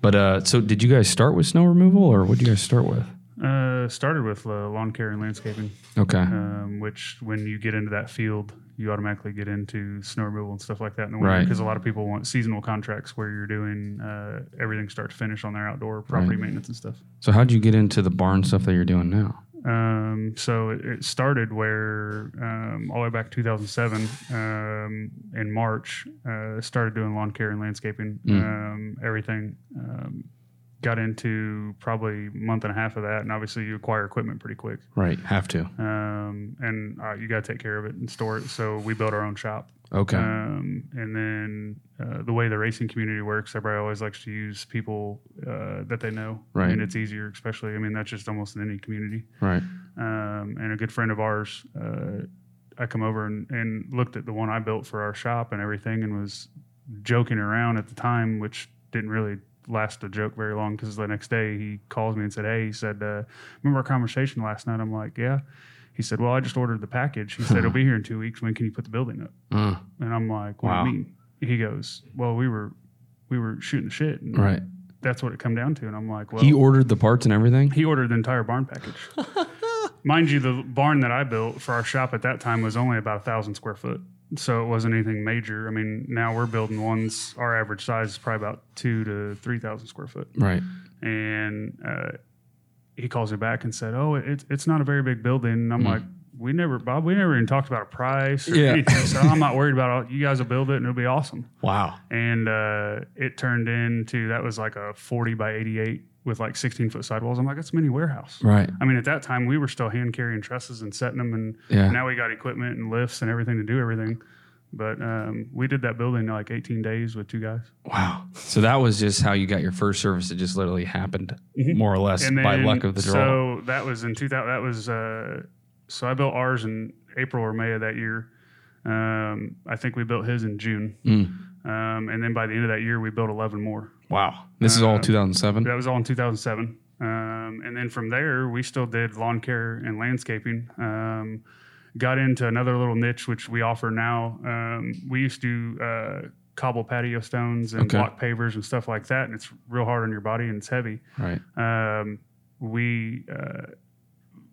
But uh, so did you guys start with snow removal, or what did you guys start with? Uh, started with uh, lawn care and landscaping, Okay. um, which when you get into that field, you automatically get into snow removal and stuff like that in the winter Right. because a lot of people want seasonal contracts where you're doing uh, everything start to finish on their outdoor property Right. maintenance and stuff. So how'd you get into the barn stuff that you're doing now? Um, so it, it started where um, all the way back 2007 um, in March, uh, started doing lawn care and landscaping, Mm. um, everything. Um, got into probably a month and a half of that, and obviously you acquire equipment pretty quick, Right. Have to. um, and uh, you got to take care of it and store it. So we built our own shop. Okay. Um, and then uh, the way the racing community works, everybody always likes to use people uh, that they know, Right. And it's easier, especially. I mean, that's just almost in any community right. um, and a good friend of ours, uh, I come over and, and looked at the one I built for our shop and everything, and was joking around at the time, which didn't really last a joke very long because the next day he calls me and said, "Hey," he said, uh, "Remember our conversation last night?" I'm like, "Yeah." He said, "Well, I just ordered the package." He said, "It'll be here in two weeks. When can you put the building up?" Uh, And I'm like, "What Wow. do you mean?" He goes, "Well, we were we were shooting the shit, and right. that's what it come down to." And I'm like, "Well." He ordered the parts and everything. He ordered the entire barn package. Mind you, the barn that I built for our shop at that time was only about a thousand square foot. So it wasn't anything major. I mean, now we're building ones, our average size is probably about two to 3,000 square foot. Right. And uh, he calls me back and said, Oh, it, it's not a very big building. And I'm like, We never, Bob, we never even talked about a price. Or Yeah. anything. So I'm not worried about it. You guys will build it and it'll be awesome Wow. and uh, it turned into that was like a 40 by 88 with like 16 foot sidewalls. I'm like, that's a mini warehouse. Right. I mean, at that time, we were still hand carrying trusses and setting them, and Yeah. now we got equipment and lifts and everything to do everything. But um, we did that building in like 18 days with two guys. Wow. So that was just how you got your first service. It just literally happened, more or less, Mm-hmm. By luck of the draw. So that was in 2000. That was uh, so I built ours in April or May of that year. Um, I think we built his in June, Mm. um, and then by the end of that year, we built 11 more. Wow. This is all Uh, 2007. That was all in 2007. Um, and then from there, we still did lawn care and landscaping. Um, got into another little niche, which we offer now. Um, we used to uh, cobble patio stones and Okay. block pavers and stuff like that. And it's real hard on your body and it's heavy. Right. Um, we uh,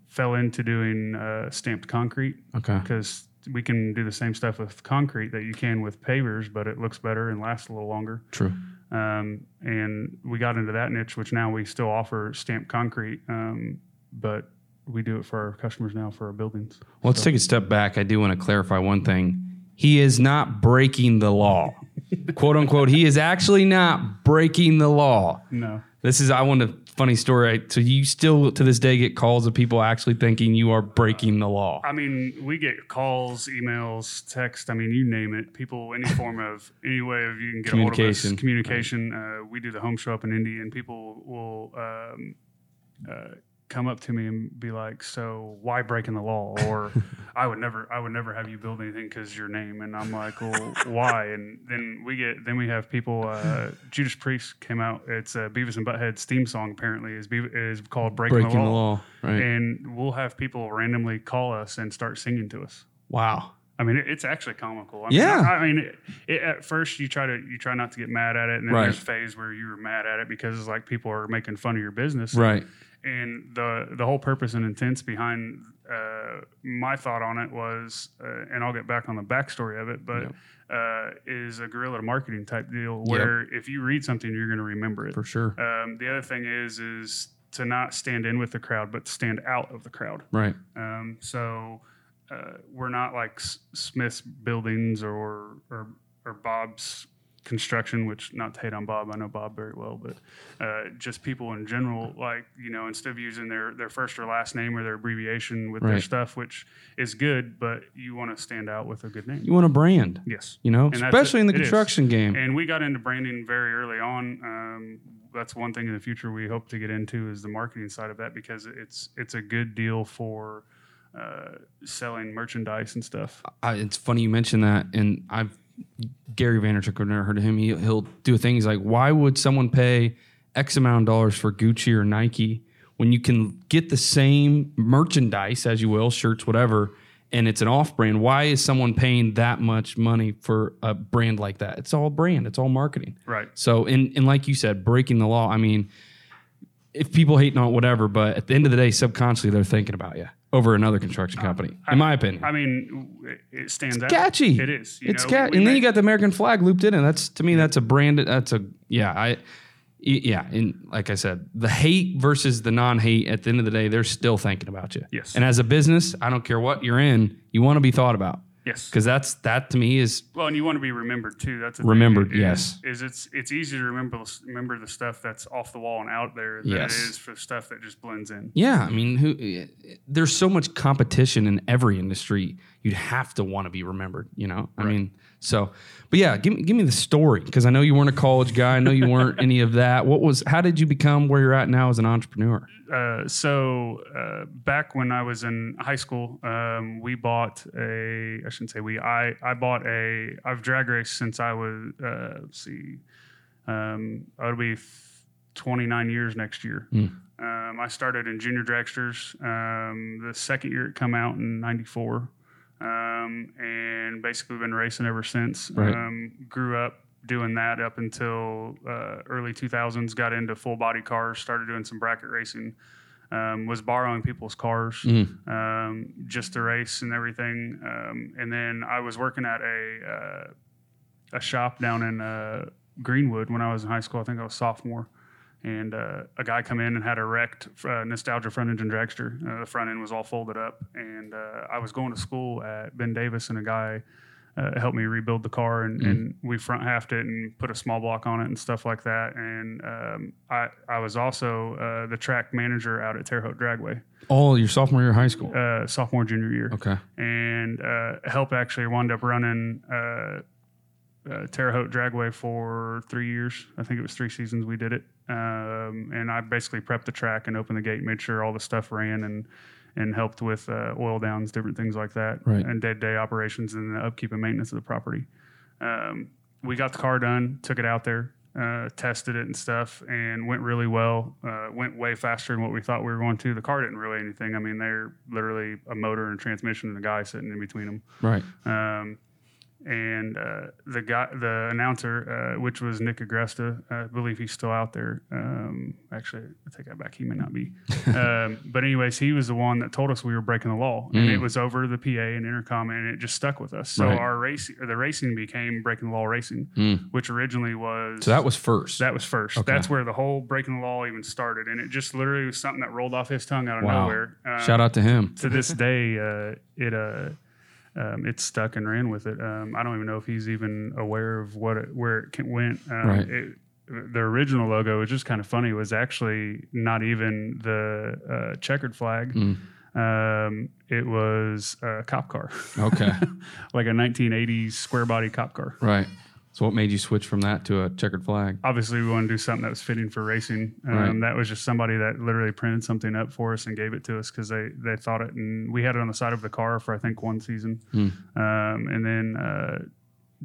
fell into doing uh, stamped concrete Okay. because we can do the same stuff with concrete that you can with pavers, but it looks better and lasts a little longer. True. Um, and we got into that niche, which now we still offer stamped concrete, um, but we do it for our customers now for our buildings. Well, let's take a step back. I do want to clarify one thing. He is not breaking the law, quote unquote. He is actually not breaking the law. No. This is I want a funny story. So you still to this day get calls of people actually thinking you are breaking the law. I mean, we get calls, emails, text. I mean, you name it. People, any form of any way of you can get a hold of us. Communication. Communication. Uh, we do the home show up in Indy, and people will um, uh, come up to me and be like, "So why breaking the law?" Or I would never, I would never have you build anything because your name. And I'm like, "Well, why?" And then we get, then we have people. Uh, Judas Priest came out. It's uh, Beavis and Butthead's theme song. Apparently, is is called "Breaking, breaking the law. Right. and we'll have people randomly call us and start singing to us. wow. I mean, it's actually comical. I mean, Yeah. I, I mean, it, it, at first you try to you try not to get mad at it, and then Right. there's a phase where you're mad at it because it's like people are making fun of your business. Right. And the the whole purpose and intents behind uh, my thought on it was, uh, and I'll get back on the backstory of it, but uh, is a guerrilla marketing type deal where if you read something, you're going to remember it. For sure. Um, the other thing is is to not stand in with the crowd, but stand out of the crowd. Right. Um, so uh, we're not like S- Smith's buildings or, or or Bob's construction, which not to hate on Bob, I know Bob very well, but uh, just people in general, like you know, instead of using their their first or last name or their abbreviation with their stuff, which is good, but you want to stand out with a good name. You want a brand, Yes. you know, And especially in the construction game. And we got into branding very early on. Um, that's one thing in the future we hope to get into is the marketing side of that because it's it's a good deal for uh, selling merchandise and stuff. I, it's funny you mentioned that, and I've Gary Vaynerchuk. I've never heard of him. He, he'll do a thing. He's like, why would someone pay X amount of dollars for Gucci or Nike when you can get the same merchandise, as you will, shirts, whatever, and it's an off brand, why is someone paying that much money for a brand like that? It's all brand, it's all marketing. Right. So, and, and like you said, breaking the law, I mean, if people hate not whatever, but at the end of the day, subconsciously they're thinking about you over another construction uh, company, in my opinion. I mean, it- stands out. catchy. It is. you it's know, cat, we and then you got the American flag looped in, and that's to me that's a brand. That's a yeah. I yeah, and like I said, the hate versus the non-hate. At the end of the day, they're still thinking about you. Yes. And as a business, I don't care what you're in, you want to be thought about yes. because that's that to me is Well, and you want to be remembered too. That's the thing, Remembered, is- yes. Is it's it's easy to remember remember the stuff that's off the wall and out there than Yes. it is for stuff that just blends in. yeah. I mean, who? Eh, there's so much competition in every industry. You'd have to want to be remembered. You know. I mean, so. But yeah, give me give me the story because I know you weren't a college guy. I know you weren't any of that. What was? How did you become where you're at now as an entrepreneur? Uh, so uh, back when I was in high school, um, we bought a. I shouldn't say we. I I bought a. I've drag raced since I was. Uh, let's see. Um, it'll be f- 29 years next year. Um, I started in junior dragsters. Um, the second year it come out in '94, um, and basically been racing ever since. Right. Um, grew up doing that up until uh, early 2000s. Got into full body cars. Started doing some bracket racing. Um, was borrowing people's cars um, just to race and everything. Um, and then I was working at a uh, a shop down in uh, Greenwood when I was in high school. I think I was sophomore. And uh, a guy come in and had a wrecked uh, nostalgia front engine dragster. Uh, the front end was all folded up, and uh, I was going to school at Ben Davis, and a guy uh, helped me rebuild the car, and, and we front halved it and put a small block on it and stuff like that. And um, I I was also uh, the track manager out at Terre Haute Dragway, Oh, your sophomore year of high school. uh, sophomore junior year Okay. and uh, helped actually wound up running uh, Terre Haute Dragway for three years. I think it was three seasons we did it. Um, and I basically prepped the track and opened the gate, made sure all the stuff ran, and and helped with uh, oil downs, different things like that, Right. and day to day operations and the upkeep and maintenance of the property. Um, we got the car done, took it out there, uh, tested it and stuff, and went really well. Uh, went way faster than what we thought we were going to. The car didn't really anything. I mean, they're literally a motor and transmission and a guy sitting in between them. Right. Um, and uh, the guy, the announcer, uh, which was Nick Agresta, I believe he's still out there. Um, actually, I take that back; he may not be. um, but anyways, he was the one that told us we were breaking the law, and it was over the PA and intercom, and it just stuck with us. So Right. our racing, the racing became breaking the law racing, which originally was So that was first. that was first. Okay. That's where the whole breaking the law even started, and it just literally was something that rolled off his tongue out of wow. nowhere. Um, Shout out to him. to this day, uh, it uh, um, it stuck and ran with it. Um, I don't even know if he's even aware of what it, where it went. Um, Right. it, the original logo was just kind of funny. Was actually not even the uh, checkered flag. Mm. Um, it was a cop car, Okay. like a 1980s square body cop car. right. So what made you switch from that to a checkered flag? obviously we want to do something that was fitting for racing. Um, Right. That was just somebody that literally printed something up for us and gave it to us because they, they thought it. And we had it on the side of the car for I think one season. Hmm. Um, and then uh,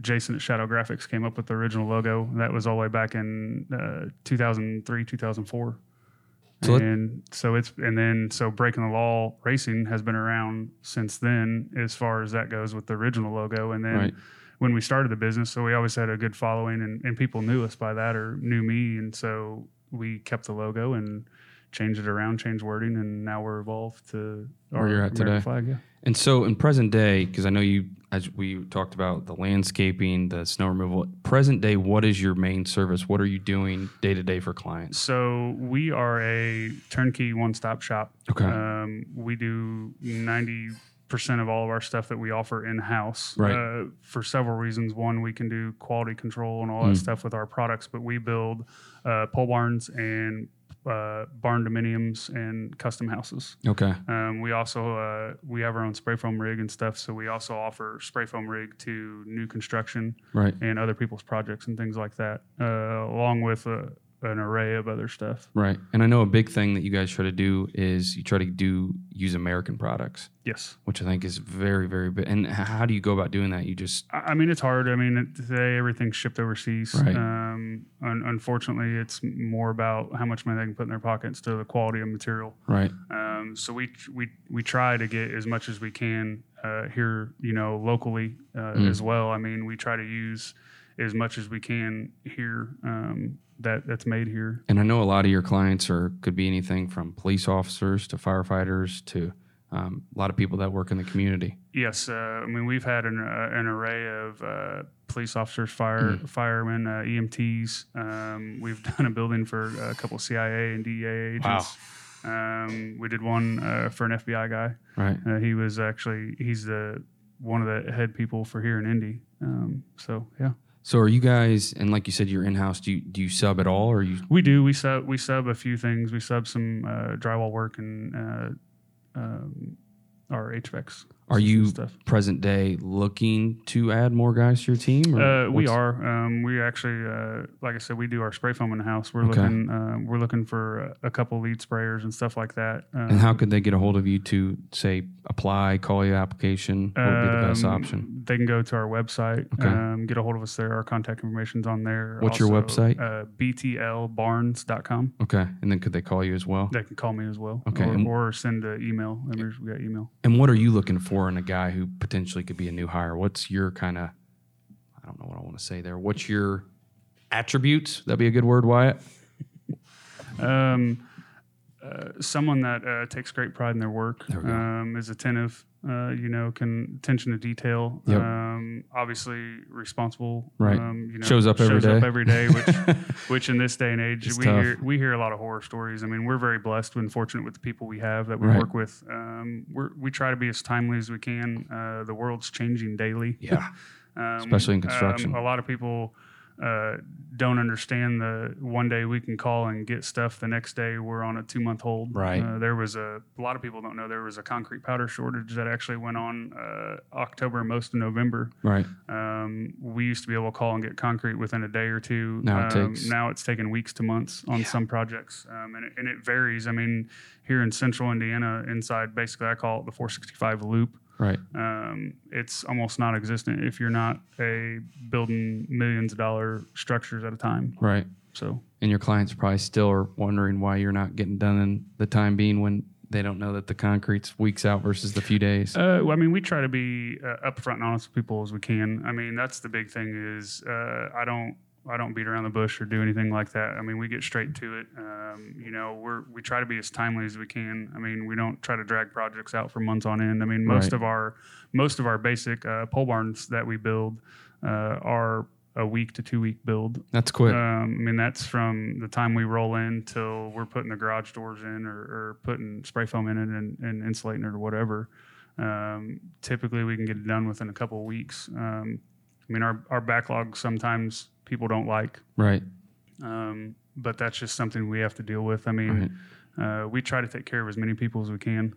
Jason at Shadow Graphics came up with the original logo. That was all the way back in uh, 2003, 2004. So and so it's and then so breaking the law racing has been around since then as far as that goes with the original logo and then Right. When we started the business so we always had a good following and, and people knew us by that or knew me and so we kept the logo and changed it around changed wording and now we're evolved to Where you're at American today. flag yeah And so in present day, because I know you, as we talked about the landscaping, the snow removal, present day, what is your main service? What are you doing day to day for clients? So we are a turnkey one-stop shop. Okay. Um, we do ninety percent of all of our stuff that we offer in-house. Right. Uh, for several reasons. One, we can do quality control and all Mm. that stuff with our products, but we build uh, pole barns and uh, barn dominiums and custom houses. Okay. Um, we also uh, we have our own spray foam rig and stuff, so we also offer spray foam rig to new construction Right. and other people's projects and things like that, uh, along with uh, an array of other stuff. Right. And I know a big thing that you guys try to do is you try to do use American products, Yes, which I think is very, very big. And how do you go about doing that? You just, I mean it's hard. I mean today everything's shipped overseas. Right. Um, un- unfortunately, it's more about how much money they can put in their pockets to the quality of material. right. Um, so we we we try to get as much as we can uh, here, you know, locally uh, Mm. as well. I mean, we try to use as much as we can here um, that that's made here. And I know a lot of your clients are could be anything from police officers to firefighters to um, a lot of people that work in the community. Yes, uh, I mean we've had an, uh, an array of uh, police officers, fire firemen, uh, EMTs. Um, we've done a building for a couple CIA and DEA agents. Um, we did one uh, for an FBI guy. Right. Uh, he was actually he's the one of the head people for here in Indy. Um, so yeah, So are you guys and like you said you're in house, do you do you sub at all or you we do we sub we sub a few things. We sub some uh, drywall work and uh, um, our HVACs. Are you stuff? present day looking to add more guys to your team? or Uh, we are. Um, we actually, uh, like I said, we do our spray foam in the house. We're Okay. looking. Uh, we're looking for a, couple lead sprayers and stuff like that. Um, And how could they get a hold of you to say apply, call your application? What would be the best um, option? They can go to our website. Okay. Um, get a hold of us there. Our contact information's on there. What's your website? Uh, BTLBarns.com. Okay. And then could they call you as well? They can call me as well. Okay, Or, or send an email. I mean, we got email. And what are you looking for in a guy who potentially could be a new hire? What's your kind of, I don't know what I want to say there. What's your attributes? That'd be a good word, Wyatt. Um, uh, someone that uh, takes great pride in their work, There we go. um, is attentive, uh, you know, can attention to detail. Yep. Um, obviously responsible. Right. Um, you know, Shows up every shows up every day, which, which in this day and age, It's we tough. hear we hear a lot of horror stories. I mean, we're very blessed and fortunate with the people we have that we Right. work with. Um, we're, we try to be as timely as we can. Uh, the world's changing daily. Yeah. Um, Especially in construction. um, a lot of people uh, don't understand the one day we can call and get stuff. The next day we're on a two month hold. Right. Uh, there was a, a lot of people don't know there was a concrete powder shortage that actually went on uh, October, most of November. Right. Um, we used to be able to call and get concrete within a day or two. Now it um, takes- now it's taken weeks to months on some projects, um, and, it, and it varies. I mean, here in Central Indiana, inside basically I call it the 465 loop Right. um, it's almost non-existent if you're not a building millions of dollar structures at a time. Right. So And your clients probably still are wondering why you're not getting done in the time being when they don't know that the concrete's weeks out versus the few days. Uh, well, I mean, we try to be uh, upfront and honest with people as we can. I mean, that's the big thing is uh, I don't I don't beat around the bush or do anything like that. I mean, we get straight to it. Um, you know, we're we try to be as timely as we can. I mean, we don't try to drag projects out for months on end. I mean, most Right. of our most of our basic uh, pole barns that we build uh, are a week to two week build. That's quick. Um, I mean, that's from the time we roll in till we're putting the garage doors in or, or putting spray foam in it and, and insulating it or whatever. Um, typically, we can get it done within a couple of weeks. Um, I mean, our, our backlog sometimes people don't like, right. um, but that's just something we have to deal with. I mean, uh, we try to take care of as many people as we can.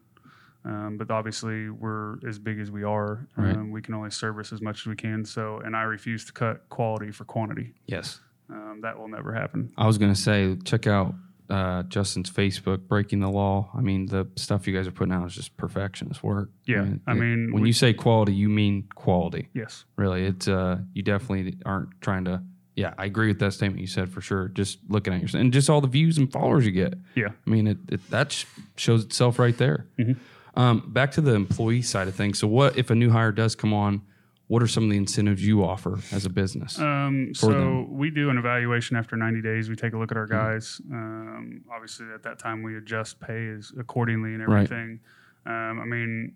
Um, but obviously, we're as big as we are. Right. Um, we can only service as much as we can. So, and I refuse to cut quality for quantity. Yes. Um, that will never happen. I was going to say, check out uh, Justin's Facebook, Breaking the Law. I mean, the stuff you guys are putting out is just perfectionist work. Yeah, I it- mean, when we- you say quality, you mean quality. Yes. Really, it's uh, you definitely aren't trying to. Yeah, I agree with that statement you said for sure. Just looking at yourself and just all the views and followers you get. Yeah. I mean, it, it that sh- shows itself right there. Mm-hmm. Um, back to the employee side of things. So, what if a new hire does come on? What are some of the incentives you offer as a business? Um, so them. we do an evaluation after 90 days. We take a look at our guys. Um, obviously, at that time, we adjust pay as accordingly and Right. everything. Um, I mean,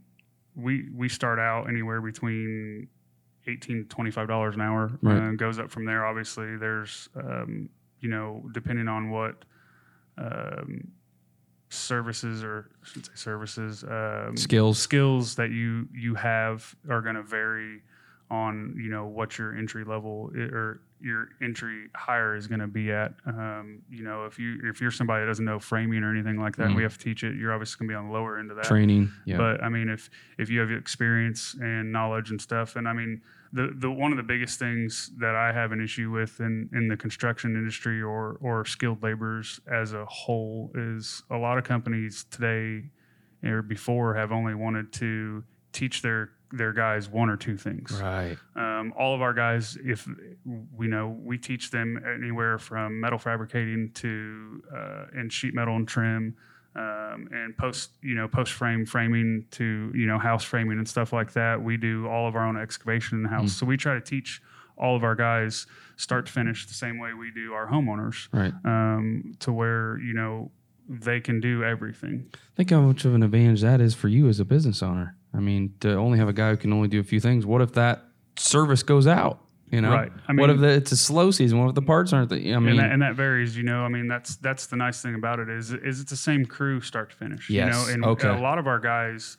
we we start out anywhere between 18 to 25 dollars an hour. Right. Uh, goes up from there. Obviously, there's um, you know depending on what. Um, services or I should say services um, Skills. skills that you you have are going to vary on you know what your entry level or your entry hire is going to be at um, you know if you if you're somebody that doesn't know framing or anything like that Mhm. we have to teach it you're obviously going to be on the lower end of that Training. Yeah. but I mean, if if you have experience and knowledge and stuff, and I mean, the the one of the biggest things that I have an issue with in in the construction industry or or skilled laborers as a whole is a lot of companies today or before have only wanted to teach their their guys one or two things. right. Um, all of our guys, if we know, we teach them anywhere from metal fabricating to uh, and sheet metal and trim. um, and post you know post frame framing to you know house framing and stuff like that. We do all of our own excavation in the house, so we try to teach all of our guys start to finish the same way we do our homeowners, Right. um, to where you know they can do everything. Think how much of an advantage that is for you as a business owner. I mean, to only have a guy who can only do a few things. What if that service goes out? You know, Right. I mean, what if the, it's a slow season? What if the parts aren't? The, I mean, and that, and that varies, you know. I mean, that's that's the nice thing about it is is it's the same crew start to finish. Yes. You know, and Okay. a lot of our guys,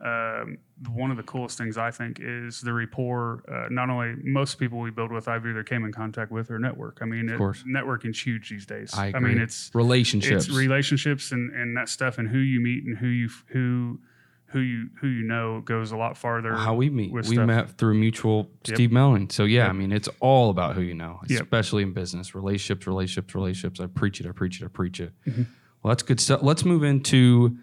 um, one of the coolest things I think is the rapport. Uh, not only most people we build with, I've either came in contact with or network. I mean, it, course. networking's huge these days. I, I mean, it's relationships. it's relationships and, and that stuff and who you meet and who you who who you who you know goes a lot farther. how we meet. We stuff. met through mutual Yep. Steve Melling. So yeah, Yep. I mean, it's all about who you know, Yep. especially in business. Relationships, relationships, relationships. I preach it. I preach it. I preach it. Mm-hmm. Well, that's good stuff. Let's move into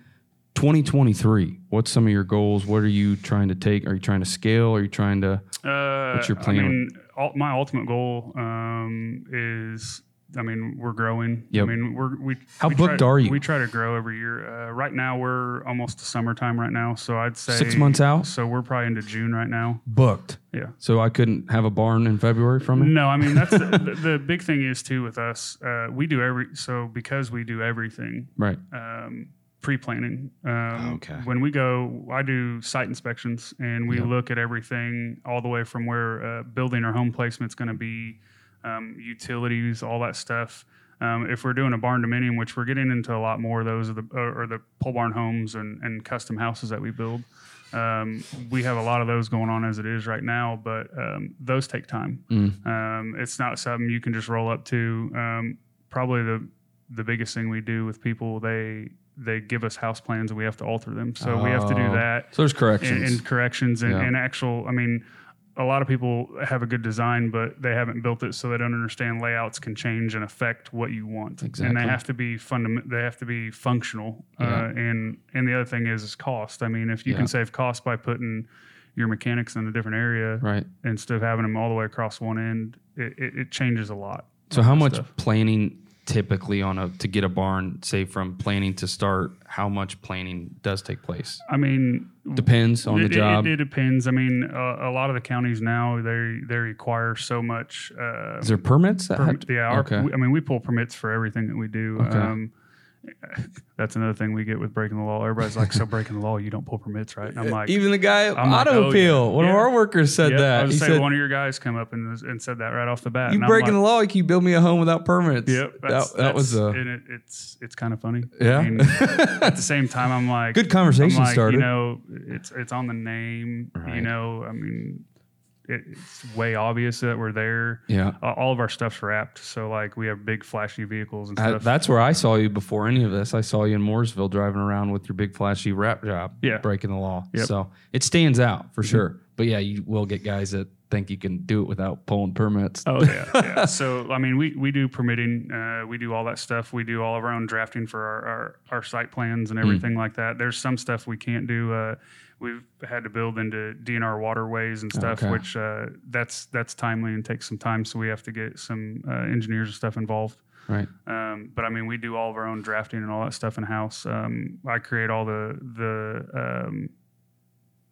2023. What's some of your goals? What are you trying to take? Are you trying to scale? Are you trying to? Uh, What's your I plan? mean, ul- my ultimate goal um, is. I mean, we're growing. Yep. I mean, we're we. How we booked try, are you? We try to grow every year. Uh, right now, we're almost to summertime right now, so I'd say Six months out? So we're probably into June right now. Booked. Yeah. So I couldn't have a barn in February from it. No, I mean that's the, the, the big thing is too with us. Uh, we do every so because we do everything Right. um, pre-planning. Um, Okay. When we go, I do site inspections, and we Yep. look at everything all the way from where uh, building or home placement's going to be, um, utilities, all that stuff. Um, if we're doing a barn dominium, which we're getting into a lot more, of those are the or the pole barn homes and, and custom houses that we build. Um, we have a lot of those going on as it is right now, but um, those take time. Mm. Um, it's not something you can just roll up to. Um, probably the the biggest thing we do with people they they give us house plans and we have to alter them. So we have to do Oh. that So there's and, corrections. and corrections and, Yeah. and actual. I mean, a lot of people have a good design, but they haven't built it, so they don't understand layouts can change and affect what you want. Exactly. And they have to be fundament. They have to be functional. Yeah. Uh, and and the other thing is is cost. I mean, if you Yeah. can save cost by putting your mechanics in a different area right. instead of having them all the way across one end, it, it, it changes a lot. So how much stuff. planning typically on a to get a barn, say from planning to start, how much planning does take place? I mean, Depends on the it, it- job. It, depends. I mean, uh, a lot of the counties now they they require so much. Uh, Is there permits perm- to- yeah, our, okay. we- I mean, we pull permits for everything that we do. Okay. Um, that's another thing we get with breaking the law. Everybody's like, "So breaking the law, you don't pull permits, right?" And I'm like, Even the guy at I'm like, Auto oh, Appeal, yeah. one of our workers said yeah, that. I was he saying said, one of your guys come up and, and said that right off the bat. "You breaking like, the law? Can you build me a home without permits?" Yep, that's, that, that was that's- a and it, it's it's kind of funny. yeah. I mean, at the same time, I'm like, Good conversation I'm like, starter. You know, it's it's on the name. Right. You know, I mean, it, it's way obvious that we're there. yeah. Uh, All of our stuff's wrapped, so like we have big flashy vehicles and I- stuff. that's where I saw you before any of this. I saw you in Mooresville driving around with your big flashy wrap job, Yeah. breaking the law. Yep. So it stands out for sure. But yeah, you will get guys that think you can do it without pulling permits. Oh yeah, yeah. So I mean, we we do permitting, uh, we do all that stuff. We do all of our own drafting for our our, our site plans and everything like that. There's some stuff we can't do. Uh, we've had to build into DNR waterways and stuff, Okay. which uh, that's that's timely and takes some time. So we have to get some uh, engineers and stuff involved. Right. Um, but I mean, we do all of our own drafting and all that stuff in house. Um, I create all the the um,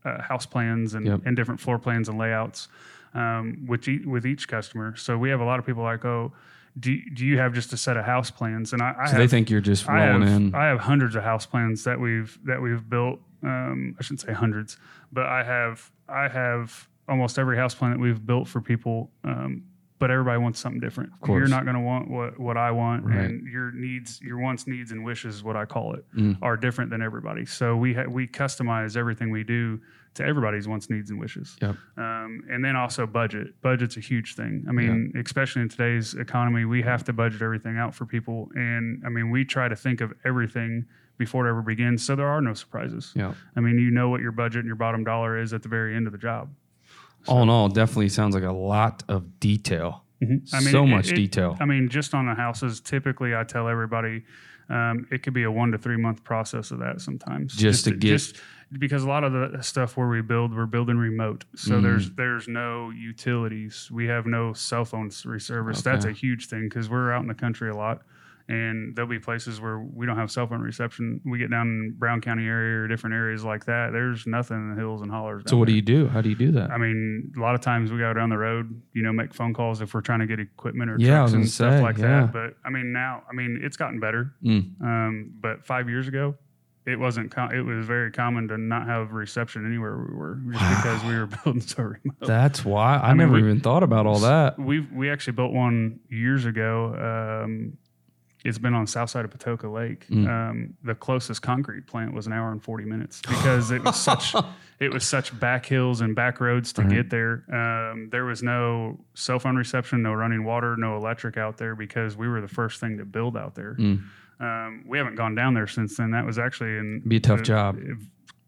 uh, house plans and, Yep. and different floor plans and layouts um, with e- with each customer. So we have a lot of people like, oh, do, do you have just a set of house plans? And I, I So have, they think you're just I rolling have, in. I have hundreds of house plans that we've that we've built. Um, I shouldn't say hundreds, but I have I have almost every house plan that we've built for people. Um, but everybody wants something different. course. You're not going to want what, what I want, Right. and your needs, your wants, needs, and wishes, what I call it, Mm. are different than everybody. So we ha- we customize everything we do to everybody's wants, needs, and wishes. Yep. Um, and then also budget. Budget's a huge thing. I mean, especially in today's economy, we have to budget everything out for people. And I mean, we try to think of everything before it ever begins, so there are no surprises. Yeah. I mean, you know what your budget and your bottom dollar is at the very end of the job. All in all, definitely sounds like a lot of detail. I mean, so it- much it- detail. I mean, just on the houses, typically I tell everybody um, it could be a one to three month process of that sometimes. Just to get- just because a lot of the stuff where we build, we're building remote, so Mm. there's there's no utilities. We have no cell phone service. That's a huge thing because we're out in the country a lot, and there'll be places where we don't have cell phone reception. We get down in Brown County area or different areas like that. There's nothing in the hills and hollers. So what do you do? How do you do that? I mean, a lot of times we go down the road, you know, make phone calls if we're trying to get equipment or Yeah, trucks and gonna stuff like yeah. that. But I mean, now, I mean, it's gotten better. Mm. Um, but five years ago, it wasn't. Com- it was very common to not have reception anywhere we were, just because we were building so remote. That's why I, I mean, never we- even thought about all that. We we actually built one years ago. Um, it's been on the south side of Patoka Lake. Mm. Um, the closest concrete plant was an hour and forty minutes because it was such it was such back hills and back roads to Right. get there. Um, there was no cell phone reception, no running water, no electric out there because we were the first thing to build out there. Mm. Um, we haven't gone down there since then. That was actually in Be a tough the- job.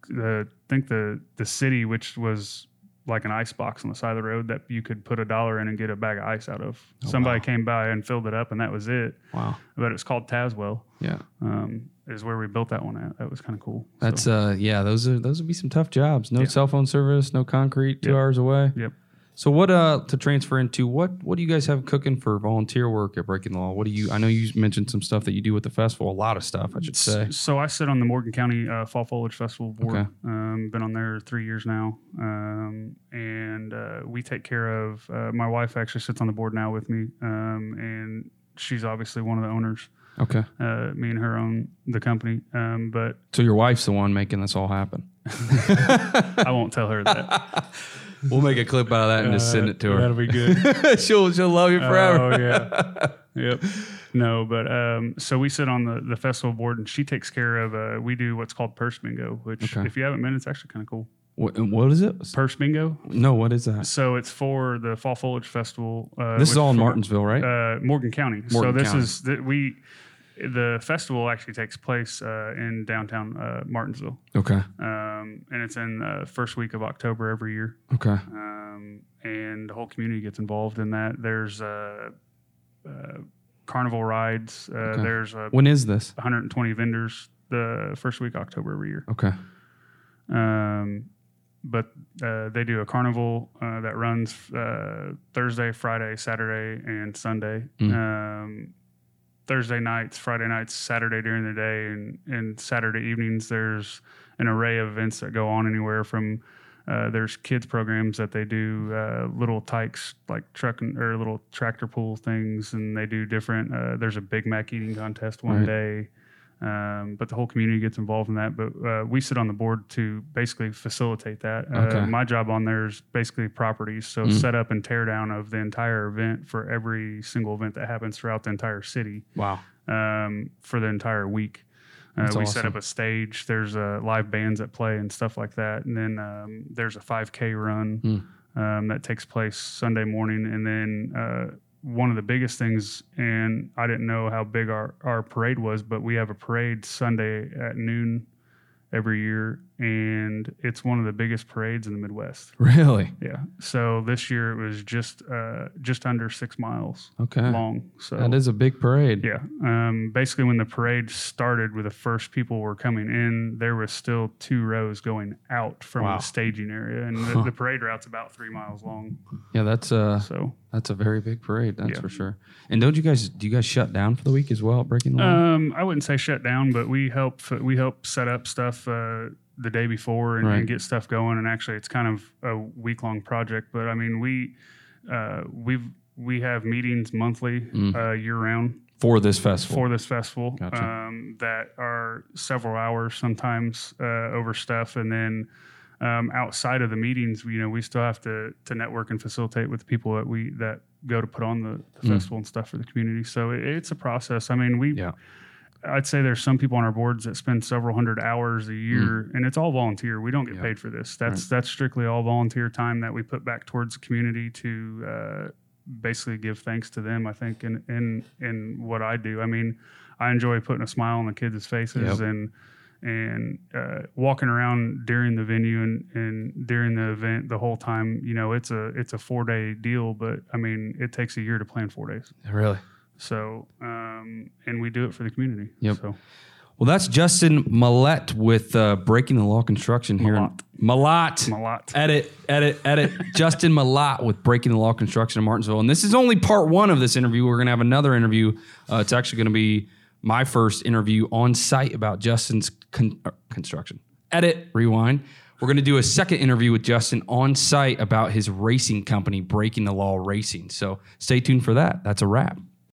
The, I think the the city, which was like an ice box on the side of the road that you could put a dollar in and get a bag of ice out of. Oh, Somebody wow. came by and filled it up, and that was it. Wow. But it's called Taswell. Yeah. Um, is where we built that one at. That was kind of cool. So, That's uh yeah, those are those would be some tough jobs. No Yeah. cell phone service, no concrete, two Yep. hours away. Yep. So what uh to transfer into what what do you guys have cooking for volunteer work at Breaking the Law? What do you I know you mentioned some stuff that you do with the festival, a lot of stuff, I should say. So I sit on the Morgan County uh, Fall Foliage Festival board. Okay. Um, been on there three years now, um, and uh, we take care of. Uh, my wife actually sits on the board now with me, um, and she's obviously one of the owners. Okay. Uh, me and her own the company, um, but So your wife's the one making this all happen. I won't tell her that. We'll make a clip out of that and just send it to her. That'll be good. she'll she'll love you forever. Oh yeah. yep. No, but um, so we sit on the, the festival board, and she takes care of. Uh, we do what's called purse bingo, which Okay. if you haven't been, it's actually kind of cool. What, what is it? Purse bingo. No, what is that? So it's for the Fall Foliage Festival. Uh, This is which all in for- Martinsville, right? Uh, Morgan County. so Morgan this County. is the, we. The festival actually takes place uh, in downtown uh, Martinsville, okay. um, and it's in the first week of October every year. Okay. um, and the whole community gets involved in that. There's uh, uh, carnival rides. Uh, Okay. There's uh, When is this? 120 vendors the first week of October every year. Okay. Um, but uh, they do a carnival uh, that runs uh, Thursday, Friday, Saturday, and Sunday. Mm. Um, Thursday nights, Friday nights, Saturday during the day, and, and Saturday evenings. There's an array of events that go on anywhere from uh, there's kids programs that they do uh, little tykes like truck and, or little tractor pull things, and they do different. Uh, there's a Big Mac eating contest one Right. day, um, but the whole community gets involved in that. But uh, we sit on the board to basically facilitate that. Okay. Uh, my job on there is basically properties, so Mm. set up and tear down of the entire event for every single event that happens throughout the entire city Wow. um, for the entire week. Uh, we set up a stage. There's uh, live bands that play and stuff like that, and then um, there's a 5K run um, that takes place Sunday morning, and then uh, one of the biggest things. And I didn't know how big our our parade was, but we have a parade Sunday at noon every year, and it's one of the biggest parades in the Midwest. Really? Yeah. So this year it was just uh, just under six miles Okay. long. So That is a big parade. yeah. Um, basically, when the parade started, with the first people were coming in, there was still two rows going out from Wow. the staging area, and the, the parade route's about three miles long. Yeah, that's uh So, that's a very big parade, that's Yeah. for sure. And don't you guys do you guys shut down for the week as well Breaking the Law? um, I wouldn't say shut down, but we help we help set up stuff uh, the day before and, Right. and get stuff going. And actually, it's kind of a week long project, but I mean, we uh, we we have meetings monthly, Mm. uh, year round. for this festival. for this festival Gotcha. um, that are several hours sometimes uh, over stuff and then um, outside of the meetings you know we still have to to network and facilitate with the people that we that go to put on the, the Mm. festival and stuff for the community so it, it's a process i mean we Yeah. I'd say there's some people on our boards that spend several hundred hours a year, and it's all volunteer. We don't get Mm. Yeah. paid for this. That's that's strictly all volunteer time that we put back towards the community to uh, basically give thanks to them. I think in in in what I do. I mean, I enjoy putting a smile on the kids' faces Yep. and and uh, walking around during the venue and, and during the event the whole time. You know, it's a it's a four day deal, but I mean, it takes a year to plan four days. really? So, um, and we do it for the community. Yep. So. Well, that's Justin Millett with uh, Breaking the Law Construction here. in- Malott. Malott. Edit, edit, edit. Justin Malott with Breaking the Law Construction in Martinsville. And this is only part one of this interview. We're going to have another interview. Uh, it's actually going to be my first interview on site about Justin's con- uh, construction. Edit, rewind. We're going to do a second interview with Justin on site about his racing company, Breaking the Law Racing. So stay tuned for that. That's a wrap.